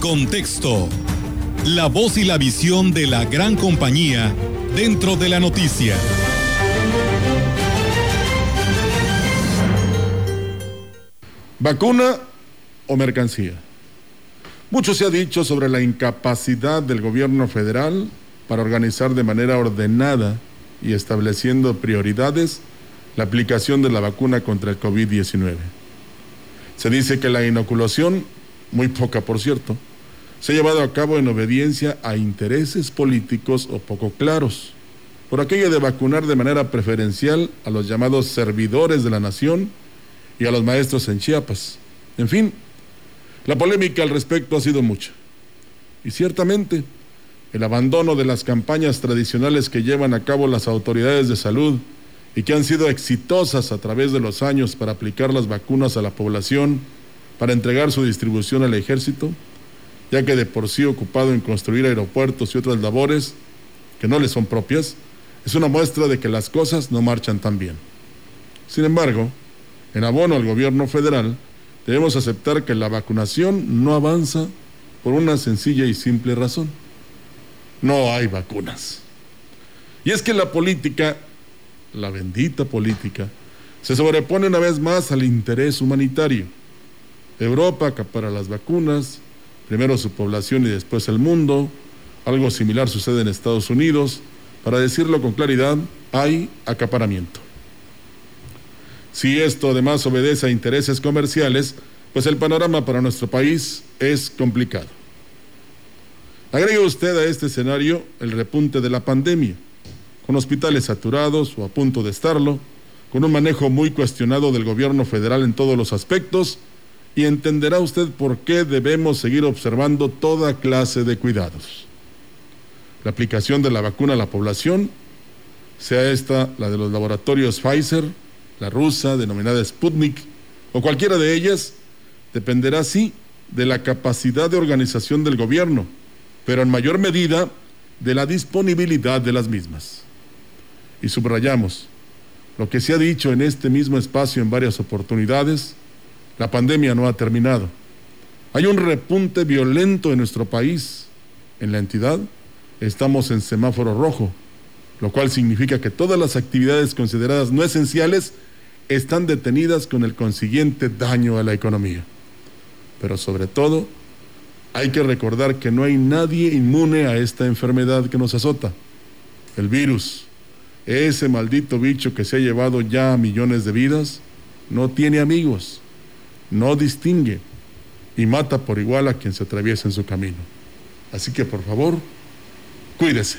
contexto. La voz y la visión de la gran compañía dentro de la noticia. ¿Vacuna o mercancía? Mucho se ha dicho sobre la incapacidad del gobierno federal para organizar de manera ordenada y estableciendo prioridades la aplicación de la vacuna contra el COVID-19. Se dice que la inoculación, muy poca por cierto, se ha llevado a cabo en obediencia a intereses políticos o poco claros, por aquello de vacunar de manera preferencial a los llamados servidores de la nación y a los maestros en Chiapas. En fin, la polémica al respecto ha sido mucha. Y ciertamente, el abandono de las campañas tradicionales que llevan a cabo las autoridades de salud y que han sido exitosas a través de los años para aplicar las vacunas a la población, para entregar su distribución al ejército, ya que de por sí ocupado en construir aeropuertos y otras labores que no le son propias, es una muestra de que las cosas no marchan tan bien. Sin embargo, en abono al gobierno federal, debemos aceptar que la vacunación no avanza por una sencilla y simple razón. No hay vacunas. Y es que la política, la bendita política, se sobrepone una vez más al interés humanitario. Europa acapara las vacunas, primero su población y después el mundo. Algo similar sucede en Estados Unidos. Para decirlo con claridad, hay acaparamiento. Si esto además obedece a intereses comerciales, pues el panorama para nuestro país es complicado. Agregue usted a este escenario el repunte de la pandemia, con hospitales saturados o a punto de estarlo, con un manejo muy cuestionado del gobierno federal en todos los aspectos, y entenderá usted por qué debemos seguir observando toda clase de cuidados. La aplicación de la vacuna a la población, sea esta la de los laboratorios Pfizer, la rusa, denominada Sputnik, o cualquiera de ellas, dependerá sí de la capacidad de organización del gobierno, pero en mayor medida de la disponibilidad de las mismas. Y subrayamos, lo que se ha dicho en este mismo espacio en varias oportunidades, la pandemia no ha terminado. Hay un repunte violento en nuestro país. En la entidad estamos en semáforo rojo, lo cual significa que todas las actividades consideradas no esenciales están detenidas con el consiguiente daño a la economía. Pero sobre todo, hay que recordar que no hay nadie inmune a esta enfermedad que nos azota. El virus, ese maldito bicho que se ha llevado ya a millones de vidas, no tiene amigos, no distingue y mata por igual a quien se atraviesa en su camino. Así que por favor, cuídese.